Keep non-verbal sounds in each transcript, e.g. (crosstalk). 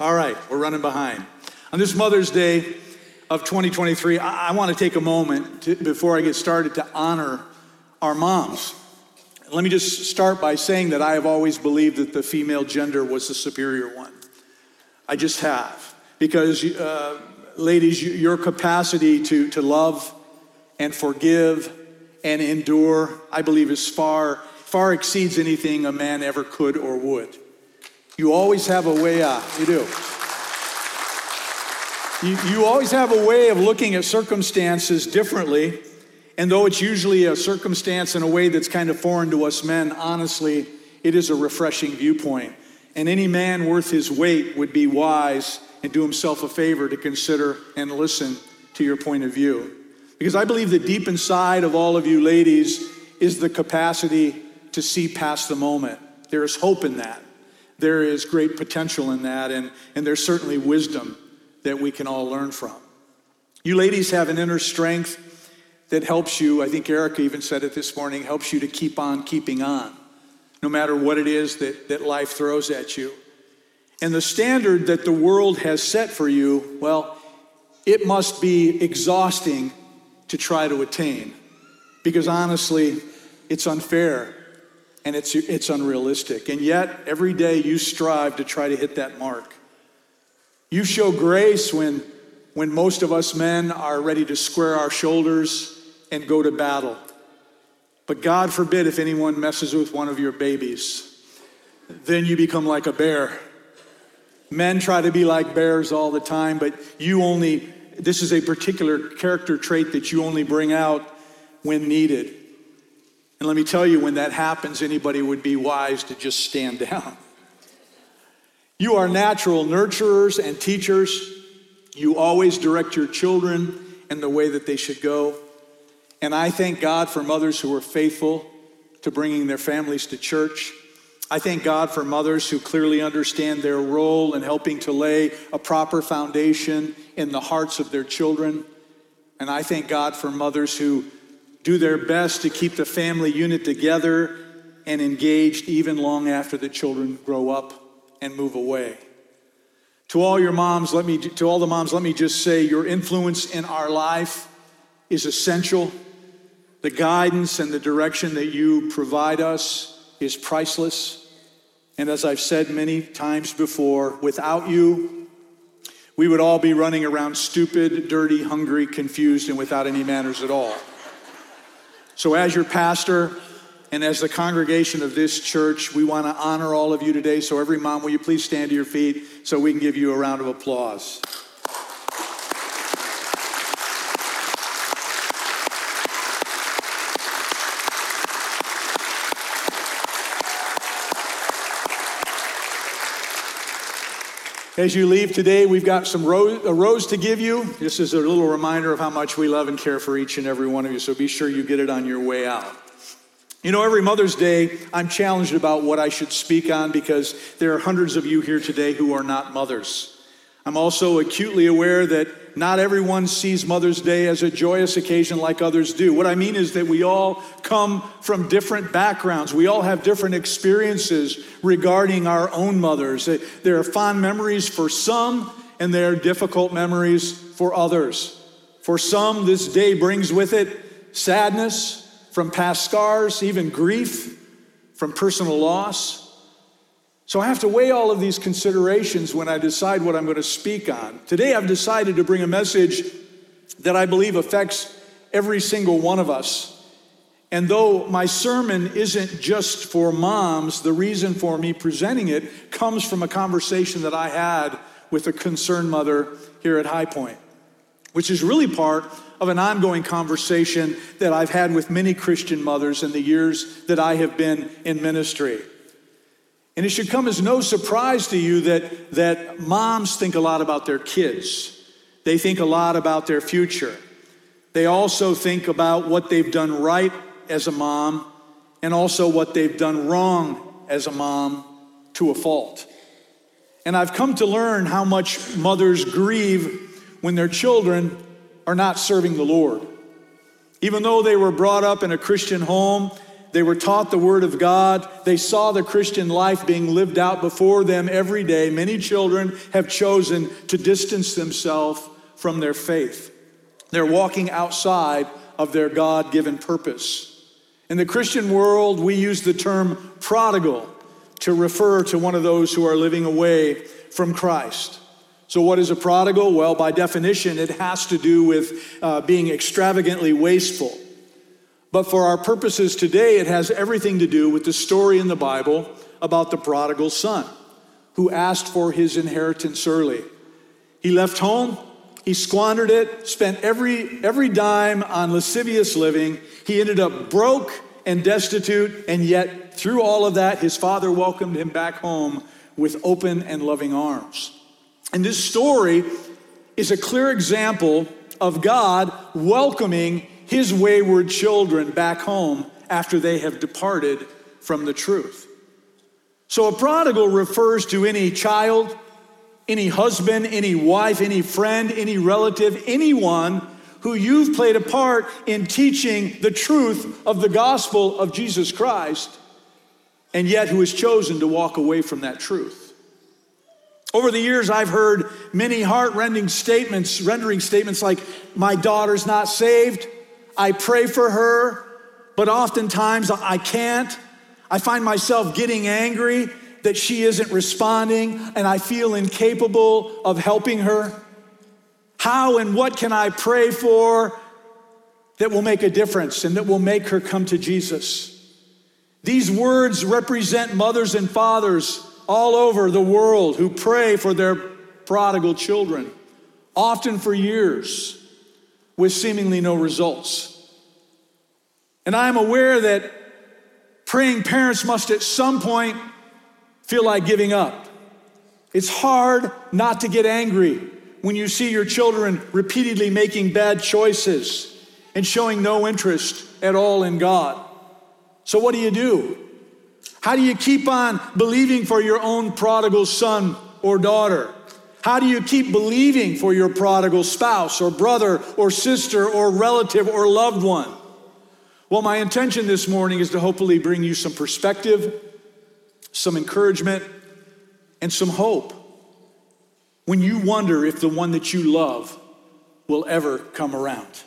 All right, we're running behind. On this Mother's Day of 2023, I, I want to take a moment to, before I get started to honor our moms. Let me just start by saying that I have always believed that the female gender was the superior one. I just have. Because, uh, ladies, your capacity to, to love and forgive and endure, I believe, is far, far exceeds anything a man ever could or would. You always have a way out. You do. You, you always have a way of looking at circumstances differently. And though it's usually a circumstance in a way that's kind of foreign to us men, honestly, it is a refreshing viewpoint. And any man worth his weight would be wise and do himself a favor to consider and listen to your point of view. Because I believe that deep inside of all of you ladies is the capacity to see past the moment. There is hope in that. There is great potential in that, and, and there's certainly wisdom that we can all learn from. You ladies have an inner strength that helps you, I think Erica even said it this morning, helps you to keep on keeping on, no matter what it is that, that life throws at you. And the standard that the world has set for you, well, it must be exhausting to try to attain. Because honestly, it's unfair and it's, it's unrealistic. And yet, every day you strive to try to hit that mark. You show grace when, when most of us men are ready to square our shoulders and go to battle. But God forbid if anyone messes with one of your babies, then you become like a bear. Men try to be like bears all the time, but you only, this is a particular character trait that you only bring out when needed. And let me tell you, when that happens, anybody would be wise to just stand (laughs) down. You are natural nurturers and teachers. You always direct your children in the way that they should go. And I thank God for mothers who are faithful to bringing their families to church. I thank God for mothers who clearly understand their role in helping to lay a proper foundation in the hearts of their children. And I thank God for mothers who do their best to keep the family unit together and engaged even long after the children grow up and move away. To all your moms, let me to all the moms, let me just say your influence in our life is essential. The guidance and the direction that you provide us is priceless. And as I've said many times before, without you, we would all be running around stupid, dirty, hungry, confused, and without any manners at all. So, as your pastor, and as the congregation of this church, we want to honor all of you today. So, every mom, will you please stand to your feet so we can give you a round of applause? As you leave today, we've got some rose, a rose to give you. This is a little reminder of how much we love and care for each and every one of you, so be sure you get it on your way out. You know, every Mother's Day, I'm challenged about what I should speak on because there are hundreds of you here today who are not mothers. I'm also acutely aware that not everyone sees Mother's Day as a joyous occasion like others do. What I mean is that we all come from different backgrounds. We all have different experiences regarding our own mothers. There are fond memories for some, and there are difficult memories for others. For some, this day brings with it sadness, from past scars, even grief from personal loss. So I have to weigh all of these considerations when I decide what I'm going to speak on. Today I've decided to bring a message that I believe affects every single one of us. And though my sermon isn't just for moms, the reason for me presenting it comes from a conversation that I had with a concerned mother here at High Point, which is really part of an ongoing conversation that I've had with many Christian mothers in the years that I have been in ministry. And it should come as no surprise to you that, that moms think a lot about their kids. They think a lot about their future. They also think about what they've done right as a mom and also what they've done wrong as a mom to a fault. And I've come to learn how much mothers grieve when their children are not serving the Lord. Even though they were brought up in a Christian home, They were taught the Word of God. They saw the Christian life being lived out before them every day. Many children have chosen to distance themselves from their faith. They're walking outside of their God given purpose. In the Christian world, we use the term prodigal to refer to one of those who are living away from Christ. So, what is a prodigal? Well, by definition, it has to do with uh, being extravagantly wasteful. But for our purposes today, it has everything to do with the story in the Bible about the prodigal son who asked for his inheritance early. He left home, he squandered it, spent every, every dime on lascivious living. He ended up broke and destitute, and yet through all of that, his father welcomed him back home with open and loving arms. And this story is a clear example of God welcoming his wayward children back home after they have departed from the truth. So a prodigal refers to any child, any husband, any wife, any friend, any relative, anyone who you've played a part in teaching the truth of the gospel of Jesus Christ, and yet who has chosen to walk away from that truth. Over the years, I've heard many heart-rending statements, rendering statements like, My daughter's not saved. I pray for her, but oftentimes I can't. I find myself getting angry that she isn't responding, and I feel incapable of helping her. How and what can I pray for that will make a difference and that will make her come to Jesus? These words represent mothers and fathers all over the world who pray for their prodigal children, often for years, with seemingly no results. And I am aware that praying parents must at some point feel like giving up. It's hard not to get angry when you see your children repeatedly making bad choices and showing no interest at all in God. So, what do you do? How do you keep on believing for your own prodigal son or daughter? How do you keep believing for your prodigal spouse or brother or sister or relative or loved one? Well, my intention this morning is to hopefully bring you some perspective, some encouragement, and some hope when you wonder if the one that you love will ever come around.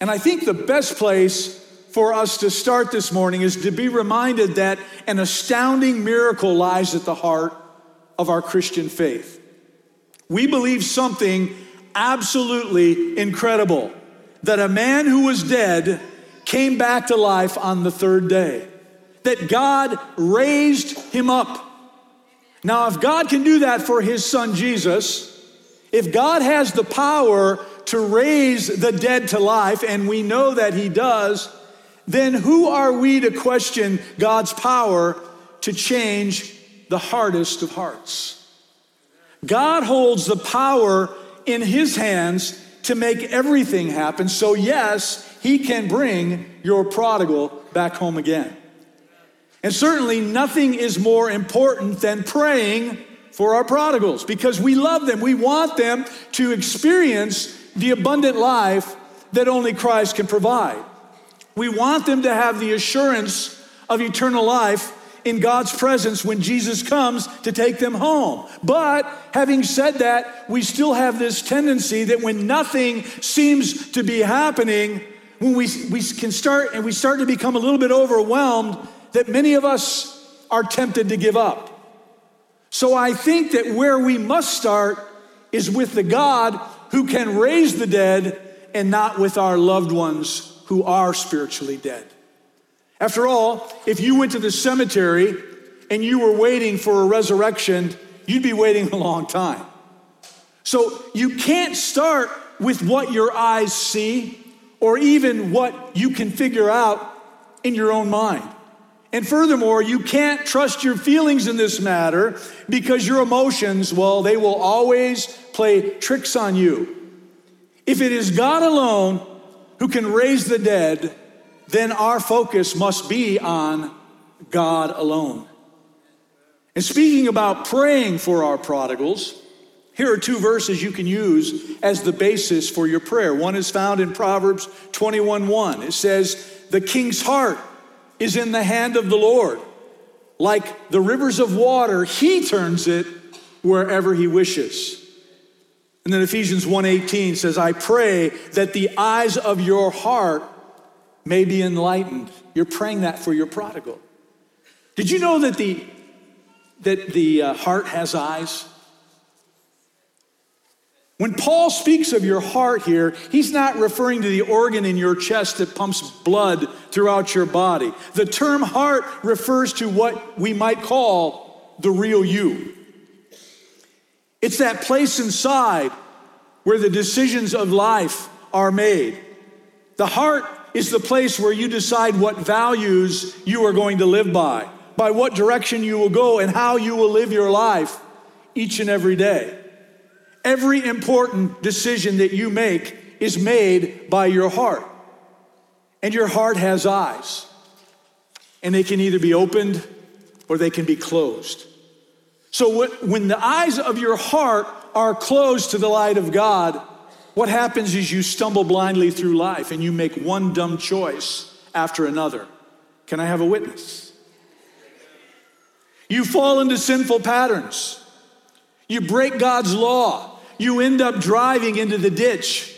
And I think the best place for us to start this morning is to be reminded that an astounding miracle lies at the heart of our Christian faith. We believe something absolutely incredible that a man who was dead came back to life on the third day, that God raised him up. Now, if God can do that for his son Jesus, if God has the power to raise the dead to life, and we know that he does, then who are we to question God's power to change the hardest of hearts? God holds the power in his hands to make everything happen. So, yes, he can bring your prodigal back home again. And certainly, nothing is more important than praying for our prodigals because we love them. We want them to experience the abundant life that only Christ can provide. We want them to have the assurance of eternal life in God's presence when Jesus comes to take them home. But having said that, we still have this tendency that when nothing seems to be happening, when we, we can start and we start to become a little bit overwhelmed, that many of us are tempted to give up. So I think that where we must start is with the God who can raise the dead and not with our loved ones who are spiritually dead. After all, if you went to the cemetery and you were waiting for a resurrection, you'd be waiting a long time. So you can't start with what your eyes see or even what you can figure out in your own mind. And furthermore, you can't trust your feelings in this matter because your emotions, well, they will always play tricks on you. If it is God alone who can raise the dead, then our focus must be on God alone. And speaking about praying for our prodigals, here are two verses you can use as the basis for your prayer. One is found in Proverbs 21:1. It says, "The king's heart is in the hand of the Lord. Like the rivers of water, he turns it wherever he wishes. And then Ephesians 1:18 says, "I pray that the eyes of your heart may be enlightened." You're praying that for your prodigal. Did you know that the that the uh, heart has eyes? When Paul speaks of your heart here, he's not referring to the organ in your chest that pumps blood throughout your body. The term heart refers to what we might call the real you. It's that place inside where the decisions of life are made. The heart is the place where you decide what values you are going to live by, by what direction you will go, and how you will live your life each and every day. Every important decision that you make is made by your heart. And your heart has eyes. And they can either be opened or they can be closed. So when the eyes of your heart are closed to the light of God, what happens is you stumble blindly through life and you make one dumb choice after another. Can I have a witness? You fall into sinful patterns. You break God's law you end up driving into the ditch.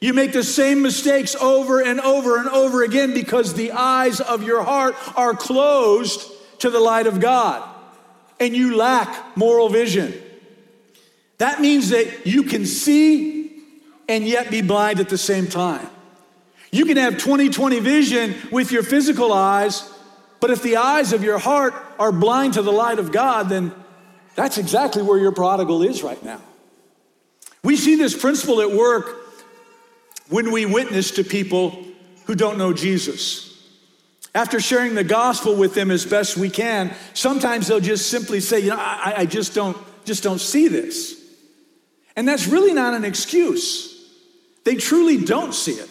You make the same mistakes over and over and over again because the eyes of your heart are closed to the light of God and you lack moral vision. That means that you can see and yet be blind at the same time. You can have 20 20 vision with your physical eyes, but if the eyes of your heart are blind to the light of God, then that's exactly where your prodigal is right now. We see this principle at work when we witness to people who don't know Jesus. After sharing the gospel with them as best we can, sometimes they'll just simply say, you know, I, I just don't just don't see this. And that's really not an excuse. They truly don't see it.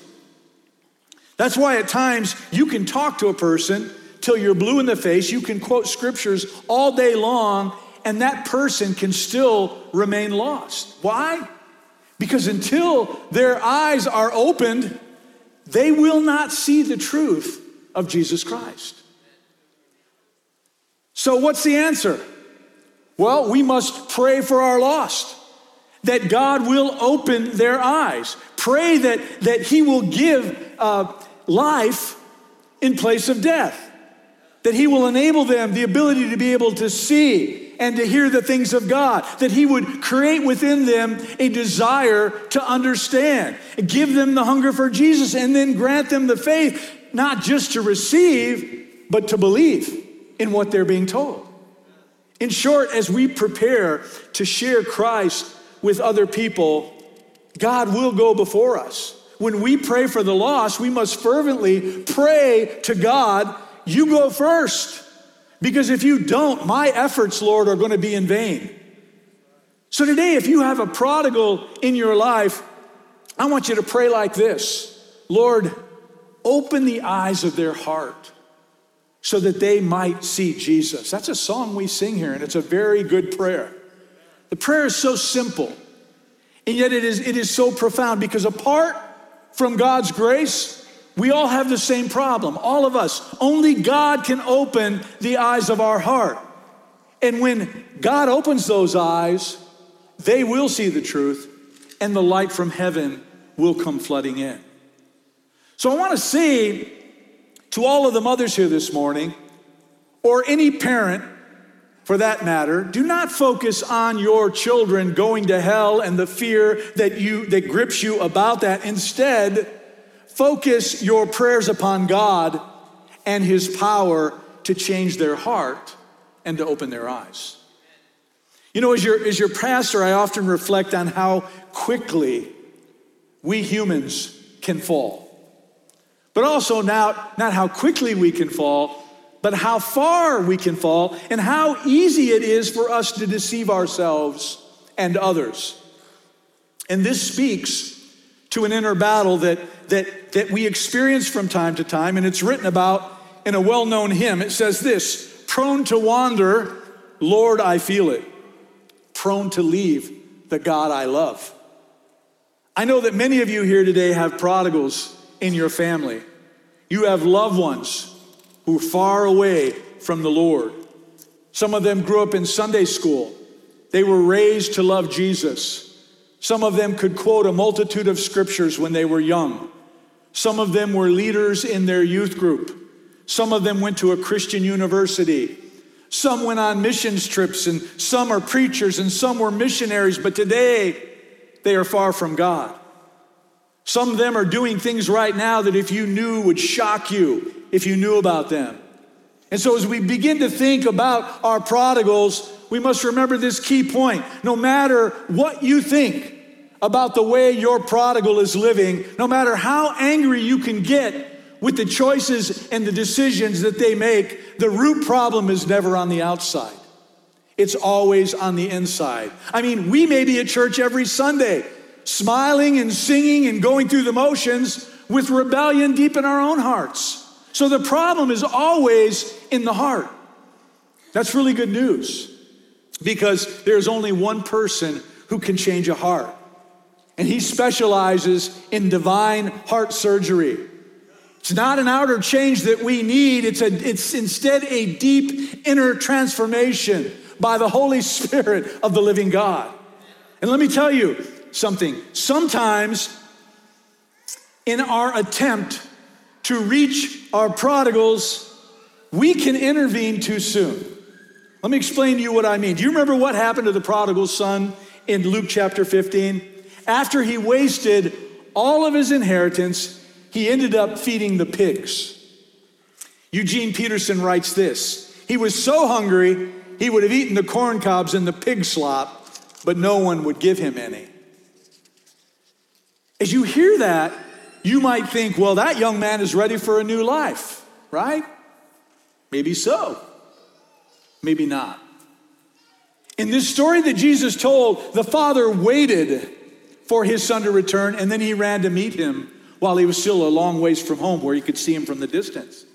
That's why at times you can talk to a person till you're blue in the face, you can quote scriptures all day long, and that person can still remain lost. Why? Because until their eyes are opened, they will not see the truth of Jesus Christ. So, what's the answer? Well, we must pray for our lost, that God will open their eyes. Pray that, that He will give uh, life in place of death, that He will enable them the ability to be able to see and to hear the things of God, that He would create within them a desire to understand, give them the hunger for Jesus, and then grant them the faith, not just to receive, but to believe in what they're being told. In short, as we prepare to share Christ with other people, God will go before us. When we pray for the lost, we must fervently pray to God, you go first. Because if you don't, my efforts, Lord, are going to be in vain. So today, if you have a prodigal in your life, I want you to pray like this Lord, open the eyes of their heart so that they might see Jesus. That's a song we sing here, and it's a very good prayer. The prayer is so simple, and yet it is, it is so profound because apart from God's grace, we all have the same problem, all of us. Only God can open the eyes of our heart. And when God opens those eyes, they will see the truth, and the light from heaven will come flooding in. So I want to say to all of the mothers here this morning, or any parent for that matter, do not focus on your children going to hell and the fear that you that grips you about that. Instead, Focus your prayers upon God and His power to change their heart and to open their eyes. You know, as your, as your pastor, I often reflect on how quickly we humans can fall. But also not, not how quickly we can fall, but how far we can fall and how easy it is for us to deceive ourselves and others. And this speaks to an inner battle that, that, that we experience from time to time, and it's written about in a well known hymn. It says this Prone to wander, Lord, I feel it. Prone to leave the God I love. I know that many of you here today have prodigals in your family. You have loved ones who were far away from the Lord. Some of them grew up in Sunday school. They were raised to love Jesus. Some of them could quote a multitude of scriptures when they were young. Some of them were leaders in their youth group. Some of them went to a Christian university. Some went on missions trips, and some are preachers, and some were missionaries, but today they are far from God. Some of them are doing things right now that if you knew would shock you if you knew about them. And so, as we begin to think about our prodigals, we must remember this key point. No matter what you think about the way your prodigal is living, no matter how angry you can get with the choices and the decisions that they make, the root problem is never on the outside. It's always on the inside. I mean, we may be at church every Sunday, smiling and singing and going through the motions with rebellion deep in our own hearts. So the problem is always in the heart. That's really good news because there's only one person who can change a heart, and he specializes in divine heart surgery. It's not an outer change that we need, it's, a, it's instead a deep inner transformation by the Holy Spirit of the living God. And let me tell you something. Sometimes, in our attempt to reach our prodigals, we can intervene too soon. Let me explain to you what I mean. Do you remember what happened to the prodigal son in Luke chapter 15? After he wasted all of his inheritance, he ended up feeding the pigs. Eugene Peterson writes this He was so hungry, he would have eaten the corn cobs and the pig slop, but no one would give him any. As you hear that, you might think, well, that young man is ready for a new life, right? Maybe so, maybe not. In this story that Jesus told, the father waited for his son to return and then he ran to meet him while he was still a long ways from home where he could see him from the distance.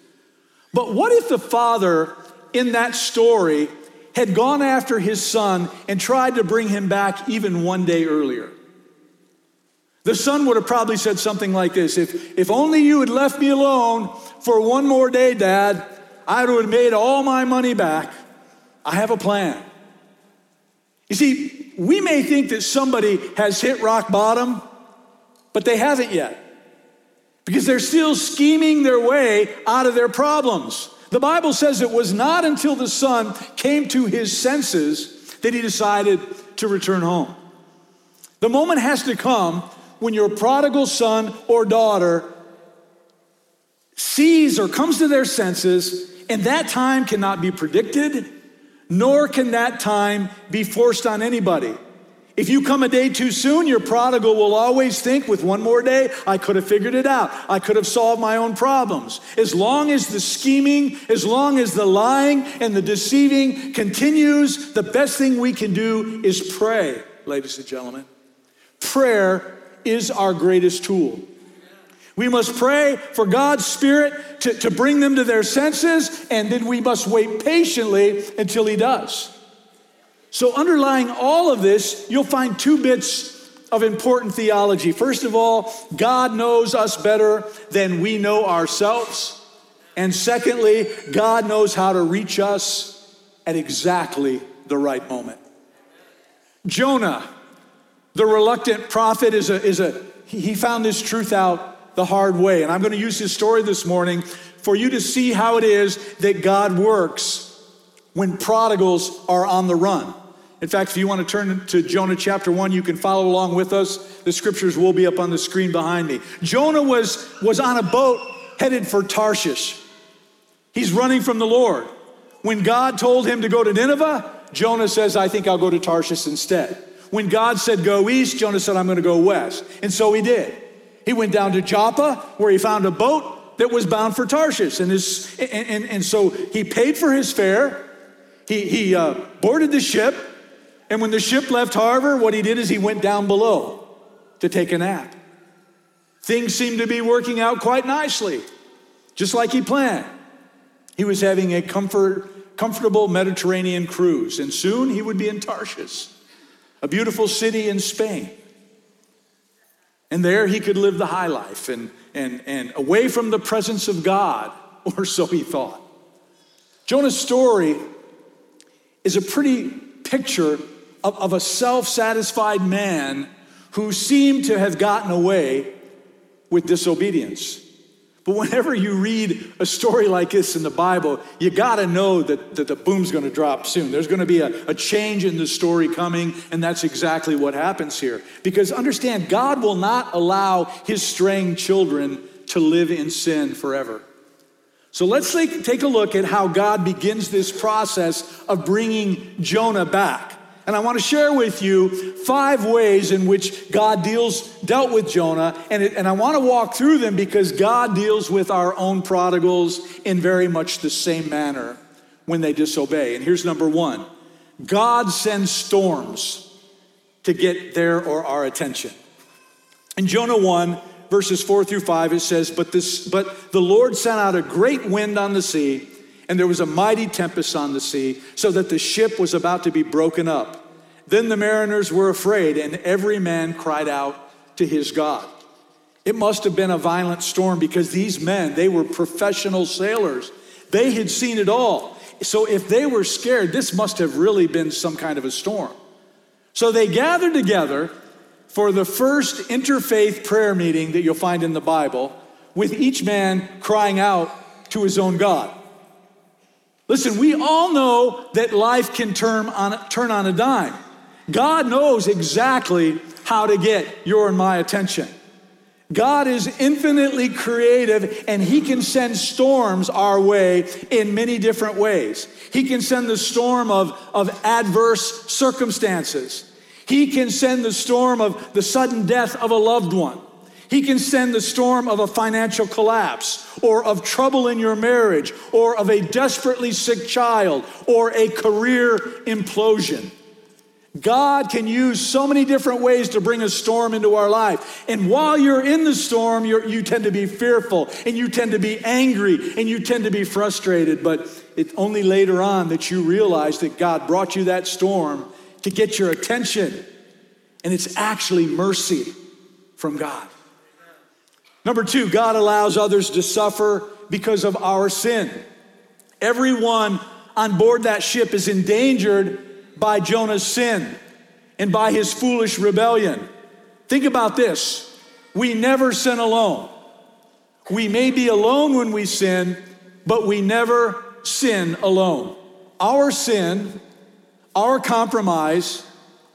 But what if the father in that story had gone after his son and tried to bring him back even one day earlier? The son would have probably said something like this If, if only you had left me alone for one more day, Dad, I would have made all my money back. I have a plan. You see, we may think that somebody has hit rock bottom, but they haven't yet because they're still scheming their way out of their problems. The Bible says it was not until the son came to his senses that he decided to return home. The moment has to come when your prodigal son or daughter sees or comes to their senses, and that time cannot be predicted, nor can that time be forced on anybody. If you come a day too soon, your prodigal will always think, with one more day, I could have figured it out. I could have solved my own problems. As long as the scheming, as long as the lying and the deceiving continues, the best thing we can do is pray, ladies and gentlemen. Prayer is our greatest tool. We must pray for God's Spirit to, to bring them to their senses, and then we must wait patiently until He does. So, underlying all of this, you'll find two bits of important theology. First of all, God knows us better than we know ourselves. And secondly, God knows how to reach us at exactly the right moment. Jonah, the reluctant prophet, is a, is a he found this truth out the hard way. And I'm going to use his story this morning for you to see how it is that God works when prodigals are on the run. In fact, if you want to turn to Jonah chapter 1, you can follow along with us. The scriptures will be up on the screen behind me. Jonah was, was on a boat headed for Tarshish. He's running from the Lord. When God told him to go to Nineveh, Jonah says, I think I'll go to Tarshish instead. When God said go east, Jonah said, I'm going to go west. And so he did. He went down to Joppa, where he found a boat that was bound for Tarshish. And, his, and, and, and so he paid for his fare. He, he uh, boarded the ship and when the ship left harbor, what he did is he went down below to take a nap. Things seemed to be working out quite nicely, just like he planned. He was having a comfort, comfortable Mediterranean cruise, and soon he would be in Tarshish, a beautiful city in Spain. And there he could live the high life and, and, and away from the presence of God, (laughs) or so he thought. Jonah's story is a pretty picture of, of a self satisfied man who seemed to have gotten away with disobedience. But whenever you read a story like this in the Bible, you got to know that, that the boom's going to drop soon. There's going to be a, a change in the story coming, and that's exactly what happens here. Because understand, God will not allow his straying children to live in sin forever. So let's take a look at how God begins this process of bringing Jonah back. And I want to share with you five ways in which God deals, dealt with Jonah. And, it, and I want to walk through them because God deals with our own prodigals in very much the same manner when they disobey. And here's number one God sends storms to get their or our attention. In Jonah 1, verses 4 through 5, it says, But, this, but the Lord sent out a great wind on the sea and there was a mighty tempest on the sea, so that the ship was about to be broken up. Then the mariners were afraid, and every man cried out to his God. It must have been a violent storm because these men, they were professional sailors. They had seen it all. So if they were scared, this must have really been some kind of a storm. So they gathered together for the first interfaith prayer meeting that you'll find in the Bible, with each man crying out to his own God. Listen, we all know that life can turn on, turn on a dime. God knows exactly how to get your and my attention. God is infinitely creative and He can send storms our way in many different ways. He can send the storm of, of adverse circumstances. He can send the storm of the sudden death of a loved one. He can send the storm of a financial collapse, or of trouble in your marriage, or of a desperately sick child, or a career implosion. God can use so many different ways to bring a storm into our life. And while you're in the storm, you tend to be fearful and you tend to be angry and you tend to be frustrated. But it's only later on that you realize that God brought you that storm to get your attention. And it's actually mercy from God. Number two, God allows others to suffer because of our sin. Everyone on board that ship is endangered by Jonah's sin and by his foolish rebellion. Think about this we never sin alone. We may be alone when we sin, but we never sin alone. Our sin, our compromise,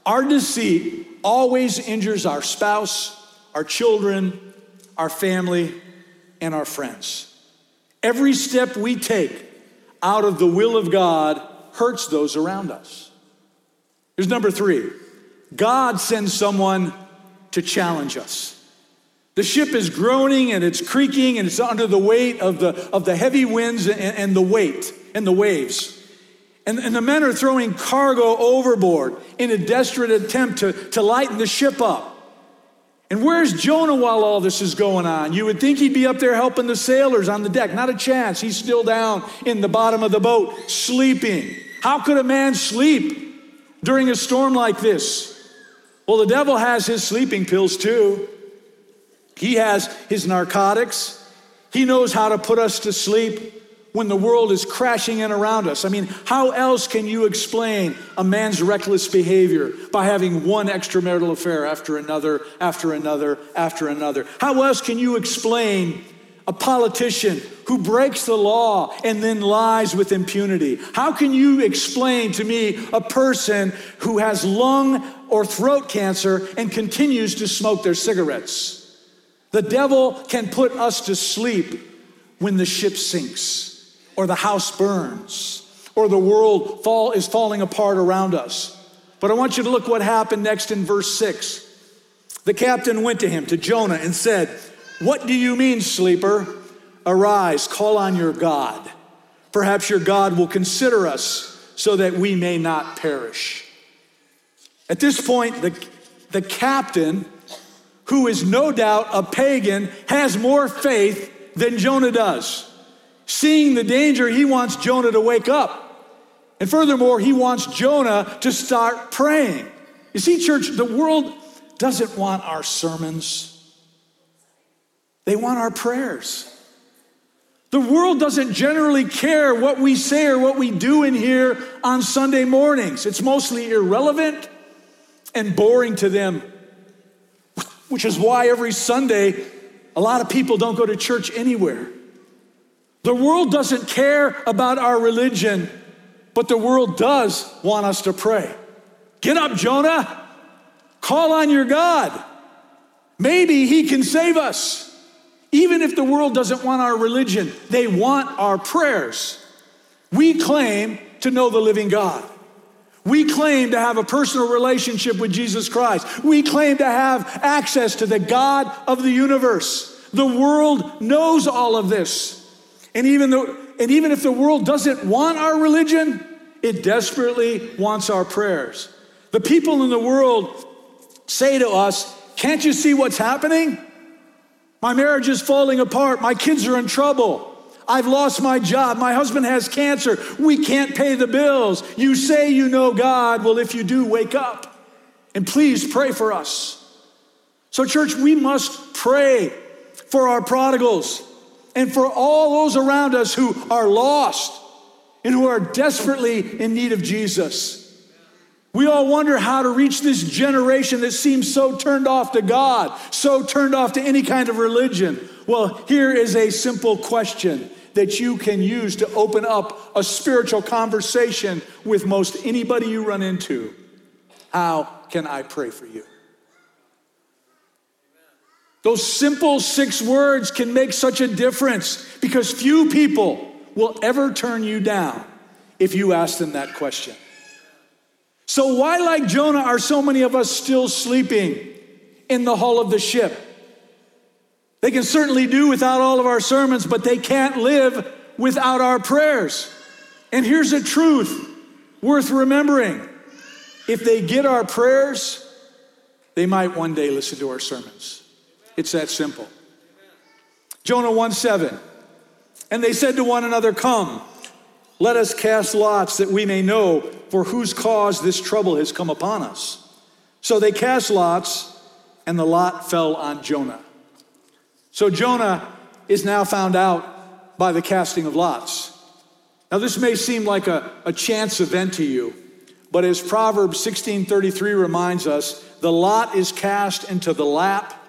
our deceit always injures our spouse, our children, our family, and our friends. Every step we take out of the will of God hurts those around us. Here's number three God sends someone to challenge us. The ship is groaning and it's creaking and it's under the weight of the, of the heavy winds and, and the weight and the waves. And, and the men are throwing cargo overboard in a desperate attempt to, to lighten the ship up. And where's Jonah while all this is going on? You would think he'd be up there helping the sailors on the deck. Not a chance. He's still down in the bottom of the boat, sleeping. How could a man sleep during a storm like this? Well, the devil has his sleeping pills too. He has his narcotics. He knows how to put us to sleep when the world is crashing in around us. I mean, how else can you explain a man's reckless behavior by having one extramarital affair after another, after another, after another? How else can you explain a politician who breaks the law and then lies with impunity? How can you explain to me a person who has lung or throat cancer and continues to smoke their cigarettes? The devil can put us to sleep when the ship sinks or the house burns or the world fall, is falling apart around us. But I want you to look what happened next in verse 6. The captain went to him, to Jonah, and said, What do you mean, sleeper? Arise, call on your God. Perhaps your God will consider us so that we may not perish. At this point, the, the captain, who is no doubt a pagan, has more faith than Jonah does. Seeing the danger, he wants Jonah to wake up. And furthermore, he wants Jonah to start praying. You see, church, the world doesn't want our sermons, they want our prayers. The world doesn't generally care what we say or what we do in here on Sunday mornings. It's mostly irrelevant and boring to them, which is why every Sunday a lot of people don't go to church anywhere. The world doesn't care about our religion, but the world does want us to pray. Get up, Jonah. Call on your God. Maybe he can save us. Even if the world doesn't want our religion, they want our prayers. We claim to know the living God. We claim to have a personal relationship with Jesus Christ. We claim to have access to the God of the universe. The world knows all of this. And even, though, and even if the world doesn't want our religion, it desperately wants our prayers. The people in the world say to us, Can't you see what's happening? My marriage is falling apart. My kids are in trouble. I've lost my job. My husband has cancer. We can't pay the bills. You say you know God. Well, if you do, wake up and please pray for us. So, church, we must pray for our prodigals and for all those around us who are lost and who are desperately in need of Jesus. We all wonder how to reach this generation that seems so turned off to God, so turned off to any kind of religion. Well, here is a simple question that you can use to open up a spiritual conversation with most anybody you run into. How can I pray for you? Those simple six words can make such a difference because few people will ever turn you down if you ask them that question. So, why, like Jonah, are so many of us still sleeping in the hull of the ship? They can certainly do without all of our sermons, but they can't live without our prayers. And here's a truth worth remembering if they get our prayers, they might one day listen to our sermons. It's that simple. Jonah 1 7. And they said to one another, Come, let us cast lots that we may know for whose cause this trouble has come upon us. So they cast lots, and the lot fell on Jonah. So Jonah is now found out by the casting of lots. Now, this may seem like a, a chance event to you, but as Proverbs 16:33 reminds us, the lot is cast into the lap,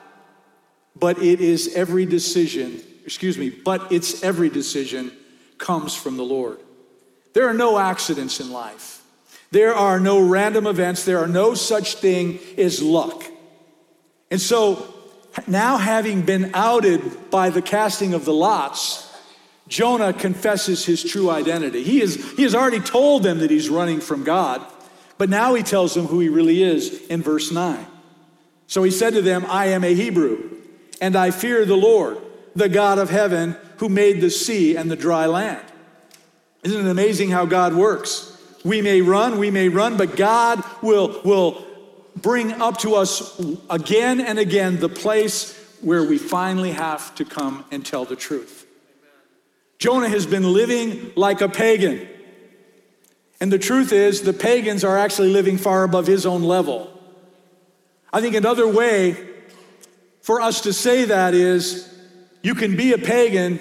but it is every decision, excuse me, but it's every decision comes from the Lord. There are no accidents in life. There are no random events. There are no such thing as luck. And so, now having been outed by the casting of the lots, Jonah confesses his true identity. He, is, he has already told them that he's running from God, but now he tells them who he really is in verse 9. So he said to them, I am a Hebrew, and I fear the Lord, the God of heaven, who made the sea and the dry land. Isn't it amazing how God works? We may run, we may run, but God will, will bring up to us again and again the place where we finally have to come and tell the truth. Jonah has been living like a pagan. And the truth is, the pagans are actually living far above his own level. I think another way for us to say that is you can be a pagan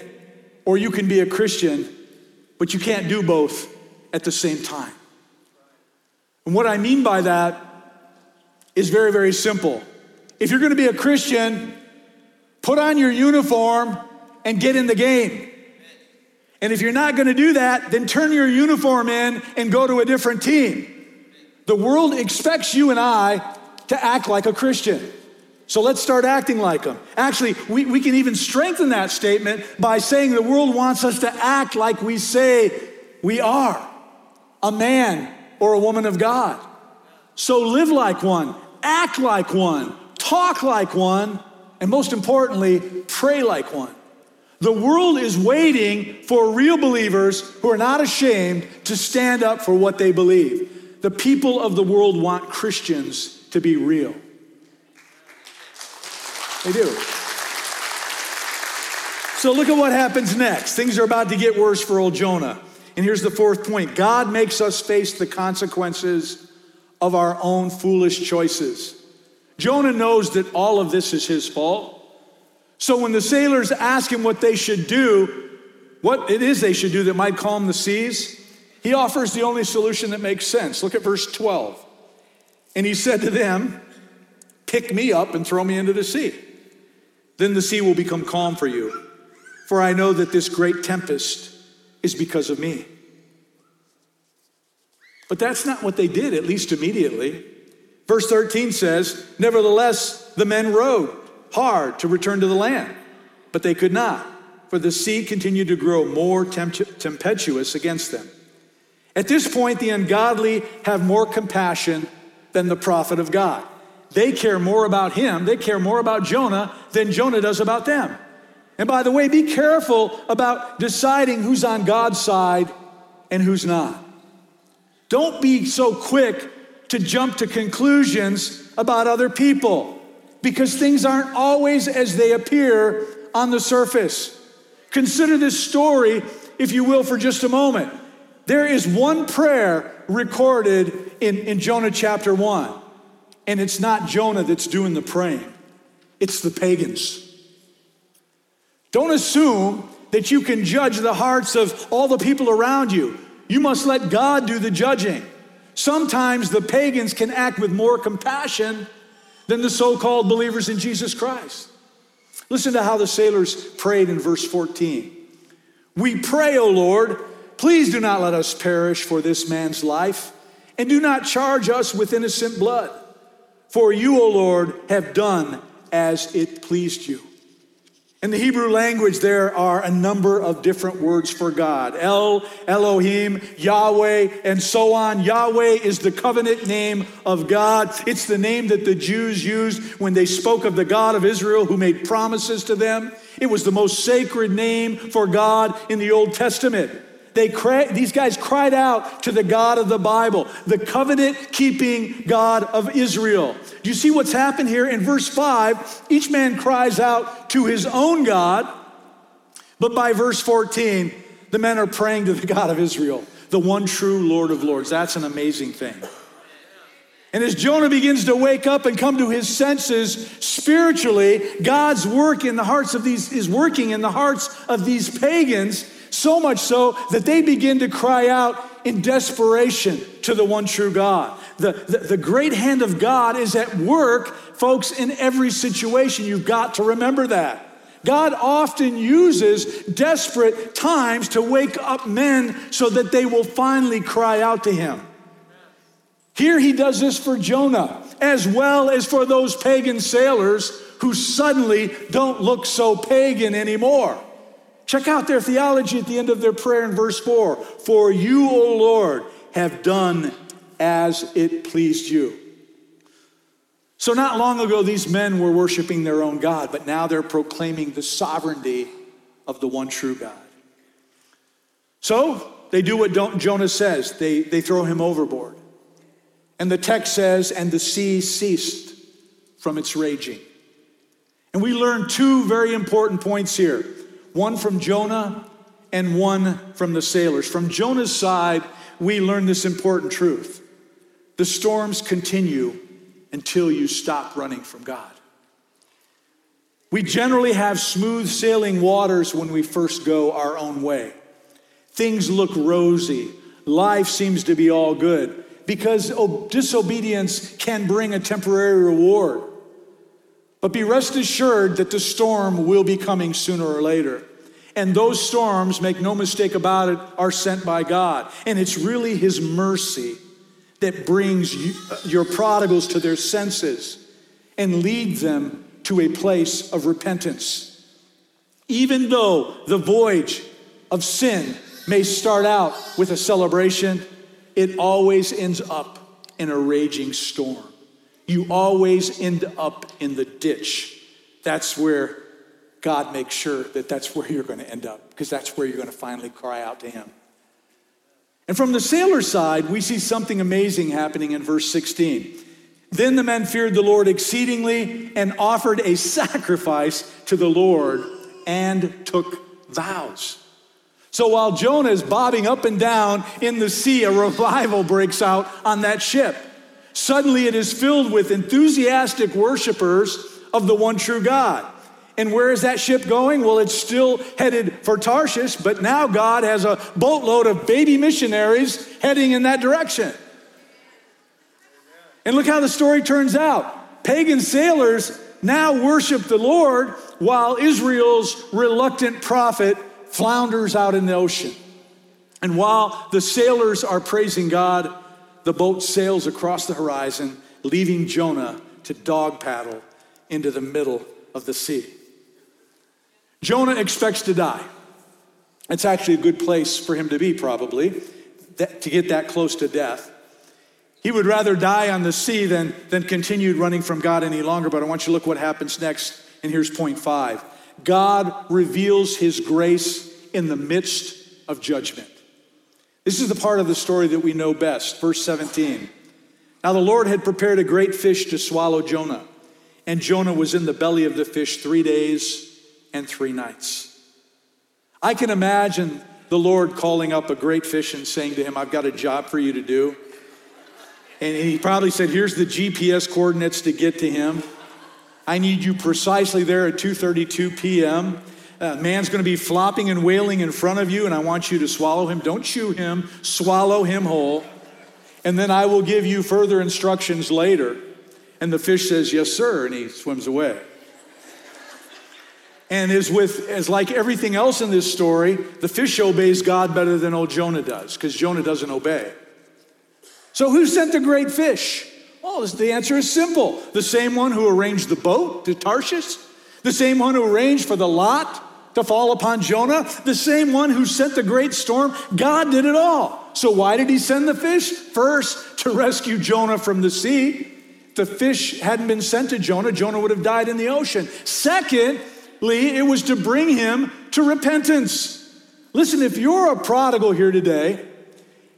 or you can be a Christian but you can't do both at the same time. And what I mean by that is very, very simple. If you're going to be a Christian, put on your uniform and get in the game. And if you're not going to do that, then turn your uniform in and go to a different team. The world expects you and I to act like a Christian. So let's start acting like them. Actually, we, we can even strengthen that statement by saying the world wants us to act like we say we are a man or a woman of God. So live like one, act like one, talk like one, and most importantly, pray like one. The world is waiting for real believers who are not ashamed to stand up for what they believe. The people of the world want Christians to be real. They do. So look at what happens next. Things are about to get worse for old Jonah. And here's the fourth point God makes us face the consequences of our own foolish choices. Jonah knows that all of this is his fault. So when the sailors ask him what they should do, what it is they should do that might calm the seas, he offers the only solution that makes sense. Look at verse 12. And he said to them, Pick me up and throw me into the sea. Then the sea will become calm for you. For I know that this great tempest is because of me. But that's not what they did, at least immediately. Verse 13 says, Nevertheless, the men rowed hard to return to the land, but they could not, for the sea continued to grow more tempestuous against them. At this point, the ungodly have more compassion than the prophet of God. They care more about him, they care more about Jonah than Jonah does about them. And by the way, be careful about deciding who's on God's side and who's not. Don't be so quick to jump to conclusions about other people because things aren't always as they appear on the surface. Consider this story, if you will, for just a moment. There is one prayer recorded in, in Jonah chapter 1, and it's not Jonah that's doing the praying, it's the pagans. Don't assume that you can judge the hearts of all the people around you. You must let God do the judging. Sometimes the pagans can act with more compassion than the so called believers in Jesus Christ. Listen to how the sailors prayed in verse 14. We pray, O Lord, please do not let us perish for this man's life, and do not charge us with innocent blood. For you, O Lord, have done as it pleased you. In the Hebrew language, there are a number of different words for God El, Elohim, Yahweh, and so on. Yahweh is the covenant name of God. It's the name that the Jews used when they spoke of the God of Israel who made promises to them. It was the most sacred name for God in the Old Testament. They these guys cried out to the God of the Bible, the covenant keeping God of Israel. Do you see what's happened here? In verse 5, each man cries out to his own God, but by verse 14, the men are praying to the God of Israel, the one true Lord of Lords. That's an amazing thing. And as Jonah begins to wake up and come to his senses spiritually, God's work in the hearts of these is working in the hearts of these pagans so much so that they begin to cry out in desperation to the one true God. The, the, the, great hand of God is at work, folks, in every situation. You've got to remember that. God often uses desperate times to wake up men so that they will finally cry out to him. Here he does this for Jonah, as well as for those pagan sailors who suddenly don't look so pagan anymore. Check out their theology at the end of their prayer in verse 4 For you, O Lord, have done as it pleased you. So, not long ago, these men were worshiping their own God, but now they're proclaiming the sovereignty of the one true God. So, they do what Jonah says they, they throw him overboard. And the text says, and the sea ceased from its raging. And we learn two very important points here one from Jonah and one from the sailors. From Jonah's side, we learn this important truth the storms continue until you stop running from God. We generally have smooth sailing waters when we first go our own way. Things look rosy, life seems to be all good because disobedience can bring a temporary reward. But be rest assured that the storm will be coming sooner or later. And those storms, make no mistake about it, are sent by God. And it's really His mercy that brings you, your prodigals to their senses and leads them to a place of repentance. Even though the voyage of sin may start out with a celebration, it always ends up in a raging storm you always end up in the ditch. That's where God makes sure that that's where you're going to end up, because that's where you're going to finally cry out to Him. And from the sailor side, we see something amazing happening in verse 16. Then the men feared the Lord exceedingly and offered a sacrifice to the Lord and took vows. So while Jonah is bobbing up and down in the sea, a revival breaks out on that ship. Suddenly it is filled with enthusiastic worshipers of the one true God. And where is that ship going? Well, it's still headed for Tarshish, but now God has a boatload of baby missionaries heading in that direction. And look how the story turns out. Pagan sailors now worship the Lord while Israel's reluctant prophet flounders out in the ocean. And while the sailors are praising God, the boat sails across the horizon, leaving Jonah to dog paddle into the middle of the sea. Jonah expects to die. It's actually a good place for him to be, probably, that, to get that close to death. He would rather die on the sea than, than continue running from God any longer. But I want you to look what happens next. And here's point five God reveals his grace in the midst of judgment. This is the part of the story that we know best. Verse 17. Now the Lord had prepared a great fish to swallow Jonah, and Jonah was in the belly of the fish three days and three nights. I can imagine the Lord calling up a great fish and saying to him, I've got a job for you to do. And he probably said, Here's the GPS coordinates to get to him. I need you precisely there at 2:32 p.m. Uh, man's going to be flopping and wailing in front of you, and I want you to swallow him. Don't chew him, swallow him whole. And then I will give you further instructions later. And the fish says, Yes, sir, and he swims away. And as with as like everything else in this story, the fish obeys God better than old Jonah does, because Jonah doesn't obey. So who sent the great fish? Well, the answer is simple. The same one who arranged the boat to Tarshish, the same one who arranged for the lot to fall upon Jonah, the same one who sent the great storm. God did it all. So, why did he send the fish? First, to rescue Jonah from the sea. If the fish hadn't been sent to Jonah, Jonah would have died in the ocean. Secondly, it was to bring him to repentance. Listen, if you're a prodigal here today,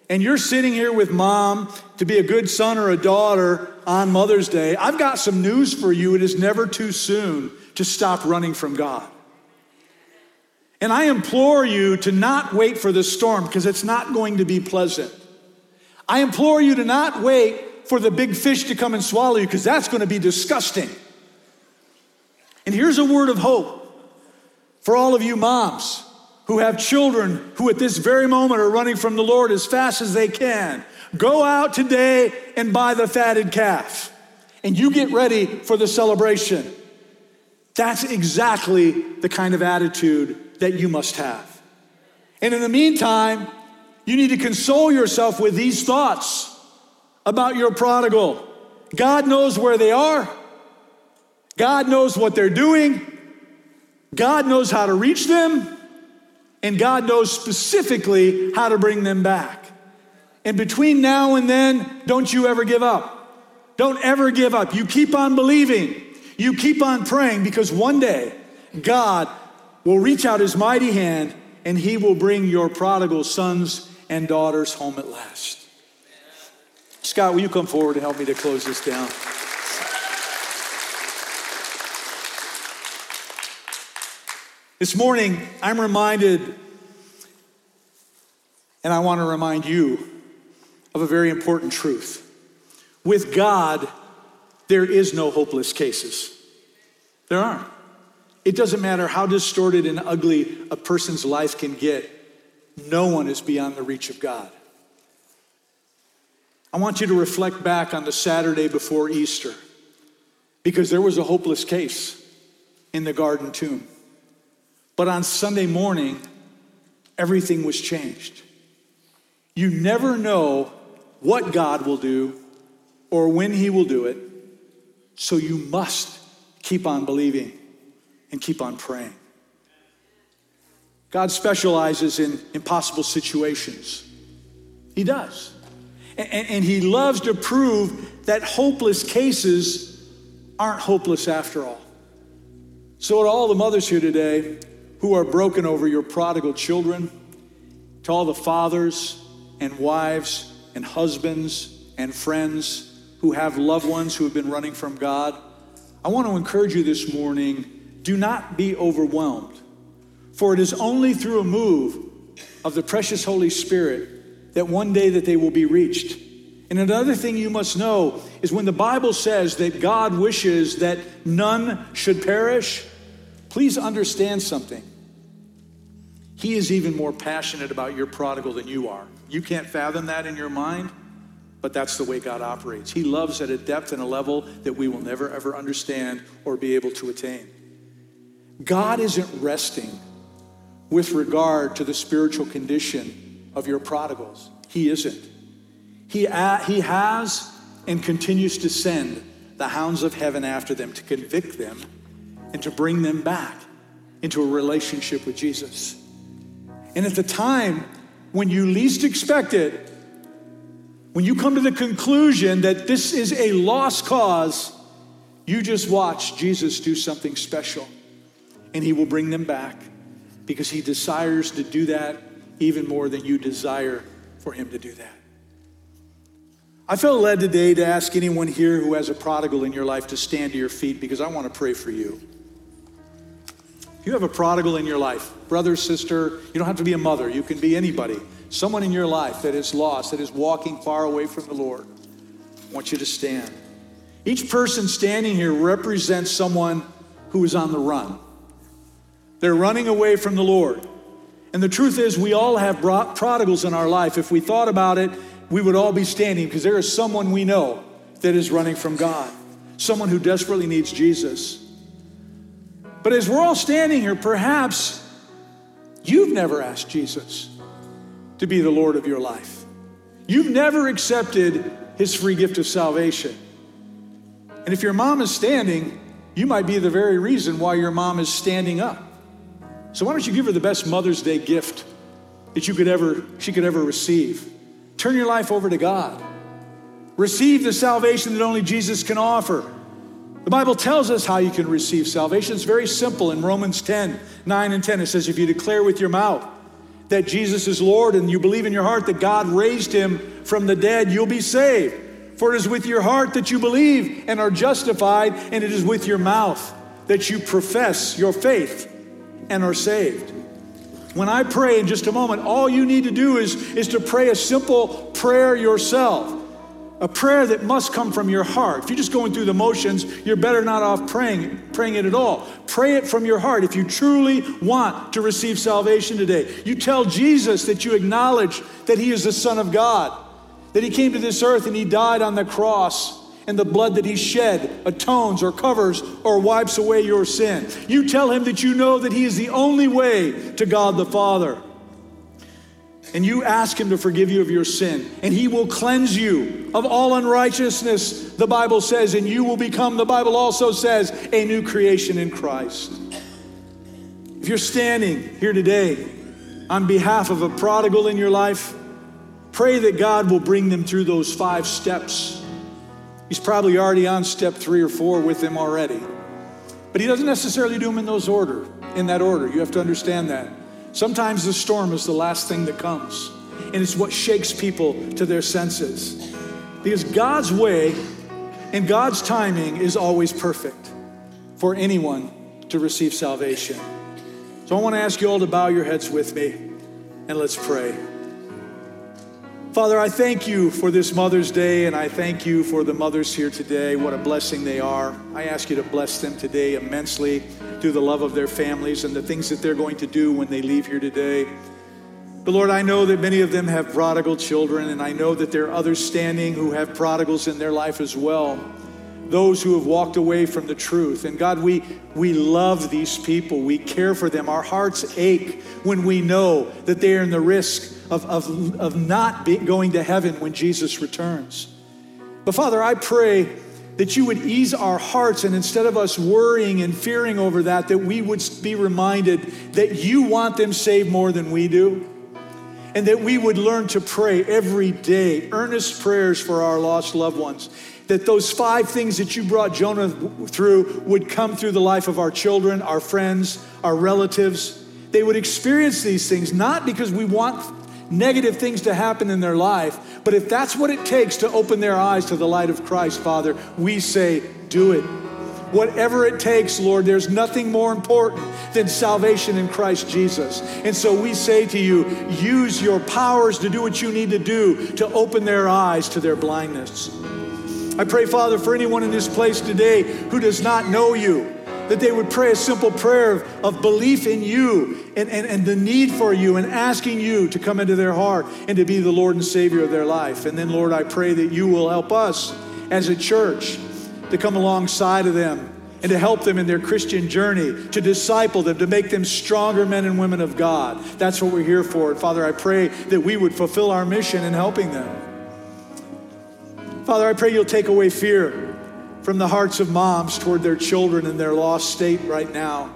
and you're sitting here with mom to be a good son or a daughter on Mother's Day, I've got some news for you. It is never too soon to stop running from God. And I implore you to not wait for the storm because it's not going to be pleasant. I implore you to not wait for the big fish to come and swallow you because that's going to be disgusting. And here's a word of hope for all of you moms who have children who at this very moment are running from the Lord as fast as they can. Go out today and buy the fatted calf, and you get ready for the celebration. That's exactly the kind of attitude that you must have. And in the meantime, you need to console yourself with these thoughts about your prodigal. God knows where they are, God knows what they're doing, God knows how to reach them, and God knows specifically how to bring them back. And between now and then, don't you ever give up. Don't ever give up. You keep on believing. You keep on praying because one day God will reach out his mighty hand and he will bring your prodigal sons and daughters home at last. Scott, will you come forward and help me to close this down? This morning, I'm reminded, and I want to remind you of a very important truth. With God, there is no hopeless cases. There aren't. It doesn't matter how distorted and ugly a person's life can get, no one is beyond the reach of God. I want you to reflect back on the Saturday before Easter because there was a hopeless case in the garden tomb. But on Sunday morning, everything was changed. You never know what God will do or when He will do it, so you must keep on believing and keep on praying. God specializes in impossible situations. He does. And, and, He loves to prove that hopeless cases aren't hopeless after all. So, to all the mothers here today who are broken over your prodigal children, to all the fathers and wives and husbands and friends who have loved ones who have been running from God, I want to encourage you this morning do not be overwhelmed, for it is only through a move of the precious Holy Spirit that one day that they will be reached. And another thing you must know is when the Bible says that God wishes that none should perish, please understand something. He is even more passionate about your prodigal than you are. You can't fathom that in your mind, but that's the way God operates. He loves at a depth and a level that we will never ever understand or be able to attain. God isn't resting with regard to the spiritual condition of your prodigals. He isn't. He, he has and continues to send the hounds of heaven after them to convict them and to bring them back into a relationship with Jesus. And at the time when you least expect it, when you come to the conclusion that this is a lost cause, you just watch Jesus do something special and he will bring them back because he desires to do that even more than you desire for him to do that. I felt led today to ask anyone here who has a prodigal in your life to stand to your feet because I want to pray for you. If you have a prodigal in your life, brother, sister, you don't have to be a mother, you can be anybody, someone in your life that is lost, that is walking far away from the Lord, I want you to stand. Each person standing here represents someone who is on the run. They're running away from the Lord. And the truth is, we all have prodigals in our life. If we thought about it, we would all be standing because there is someone we know that is running from God, someone who desperately needs Jesus. But as we're all standing here, perhaps you've never asked Jesus to be the Lord of your life. You've never accepted his free gift of salvation. And if your mom is standing, you might be the very reason why your mom is standing up. So why don't you give her the best Mother's Day gift that you could ever she could ever receive? Turn your life over to God. Receive the salvation that only Jesus can offer. The Bible tells us how you can receive salvation. It's very simple. In Romans 10 9 and 10, it says, If you declare with your mouth that Jesus is Lord and you believe in your heart that God raised him from the dead, you'll be saved. For it is with your heart that you believe and are justified, and it is with your mouth that you profess your faith and are saved. When I pray in just a moment, all you need to do is, is to pray a simple prayer yourself. A prayer that must come from your heart. If you're just going through the motions, you're better not off praying, praying it at all. Pray it from your heart. If you truly want to receive salvation today, you tell Jesus that you acknowledge that He is the Son of God, that He came to this earth and He died on the cross and the blood that he shed atones or covers or wipes away your sin. You tell him that you know that he is the only way to God the Father. And you ask him to forgive you of your sin, and he will cleanse you of all unrighteousness, the Bible says, and you will become, the Bible also says, a new creation in Christ. If you're standing here today on behalf of a prodigal in your life, pray that God will bring them through those five steps He's probably already on step three or four with them already. But he doesn't necessarily do them in those order, in that order. You have to understand that. Sometimes the storm is the last thing that comes, and it's what shakes people to their senses. Because God's way and God's timing is always perfect for anyone to receive salvation. So I want to ask you all to bow your heads with me and let's pray. Father, I thank you for this Mother's Day, and I thank you for the mothers here today. What a blessing they are. I ask you to bless them today immensely through the love of their families and the things that they're going to do when they leave here today. But Lord, I know that many of them have prodigal children, and I know that there are others standing who have prodigals in their life as well. Those who have walked away from the truth. And God, we, we love these people. We care for them. Our hearts ache when we know that they are in the risk of, of, of not be, going to heaven when Jesus returns. But Father, I pray that you would ease our hearts and instead of us worrying and fearing over that, that we would be reminded that you want them saved more than we do. And that we would learn to pray every day, earnest prayers for our lost loved ones. That those five things that you brought Jonah through would come through the life of our children, our friends, our relatives. They would experience these things not because we want negative things to happen in their life. But if that's what it takes to open their eyes to the light of Christ, Father, we say, do it. Whatever it takes, Lord, there's nothing more important than salvation in Christ Jesus. And so we say to you, use your powers to do what you need to do to open their eyes to their blindness. I pray, Father, for anyone in this place today who does not know you, that they would pray a simple prayer of, of belief in you and, and, and the need for you and asking you to come into their heart and to be the Lord and Savior of their life. And then, Lord, I pray that you will help us as a church to come alongside of them and to help them in their Christian journey, to disciple them, to make them stronger men and women of God. That's what we're here for. And Father, I pray that we would fulfill our mission in helping them. Father, I pray you'll take away fear from the hearts of moms toward their children in their lost state right now.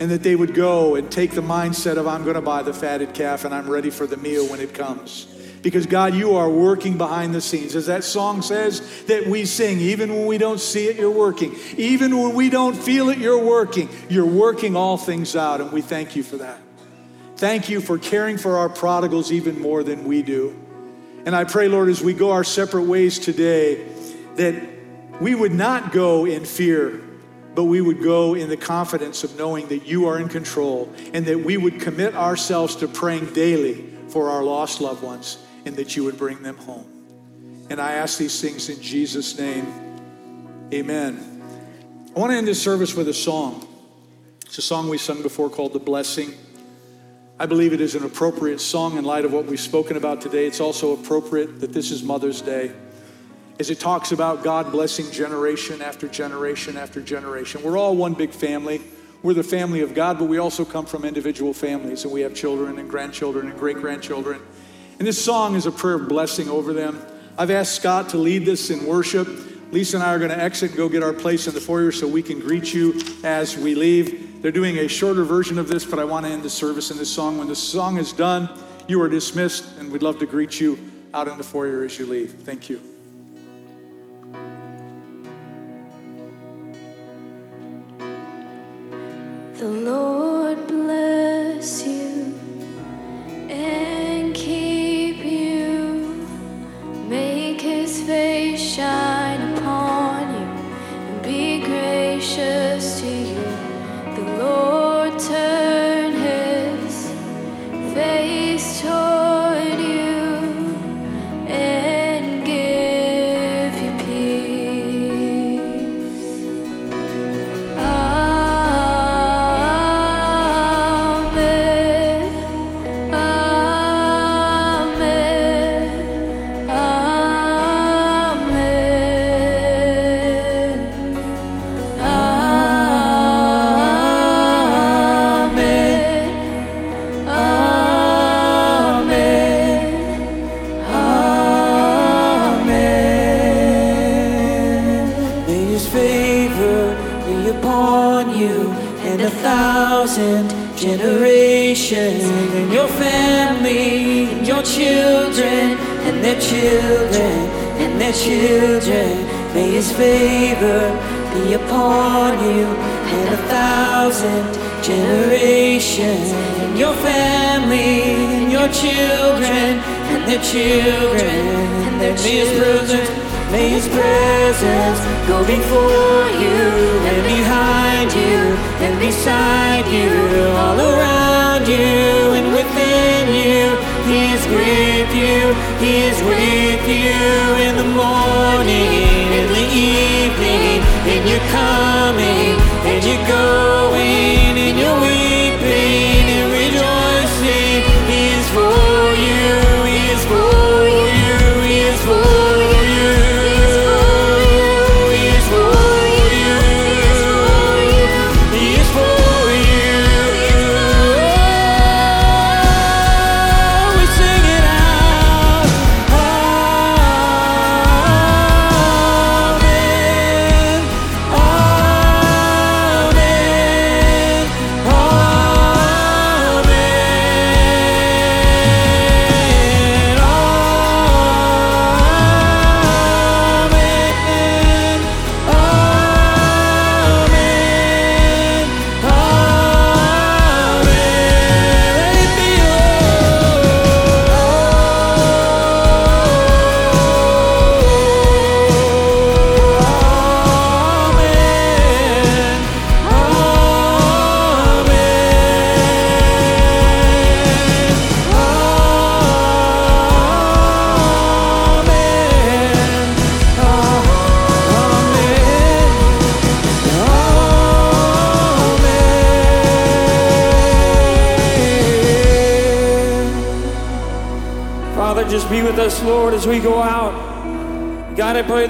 And that they would go and take the mindset of, I'm going to buy the fatted calf and I'm ready for the meal when it comes. Because God, you are working behind the scenes. As that song says that we sing, even when we don't see it, you're working. Even when we don't feel it, you're working. You're working all things out, and we thank you for that. Thank you for caring for our prodigals even more than we do. And I pray, Lord, as we go our separate ways today, that we would not go in fear, but we would go in the confidence of knowing that you are in control and that we would commit ourselves to praying daily for our lost loved ones and that you would bring them home. And I ask these things in Jesus' name. Amen. I want to end this service with a song. It's a song we sung before called The Blessing. I believe it is an appropriate song in light of what we've spoken about today. It's also appropriate that this is Mother's Day as it talks about God blessing generation after generation after generation. We're all one big family. We're the family of God, but we also come from individual families, and we have children and grandchildren and great grandchildren. And this song is a prayer of blessing over them. I've asked Scott to lead this in worship. Lisa and I are going to exit and go get our place in the foyer so we can greet you as we leave. They're doing a shorter version of this, but I want to end the service in this song. When the song is done, you are dismissed, and we'd love to greet you out in the foyer as you leave. Thank you. The Lord bless you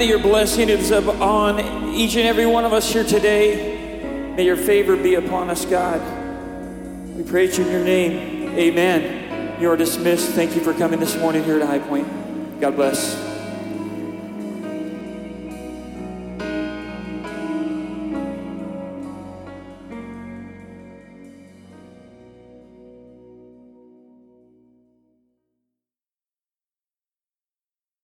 That your blessing is upon each and every one of us here today. May your favor be upon us, God. We praise you in your name. Amen. You are dismissed. Thank you for coming this morning here to High Point. God bless.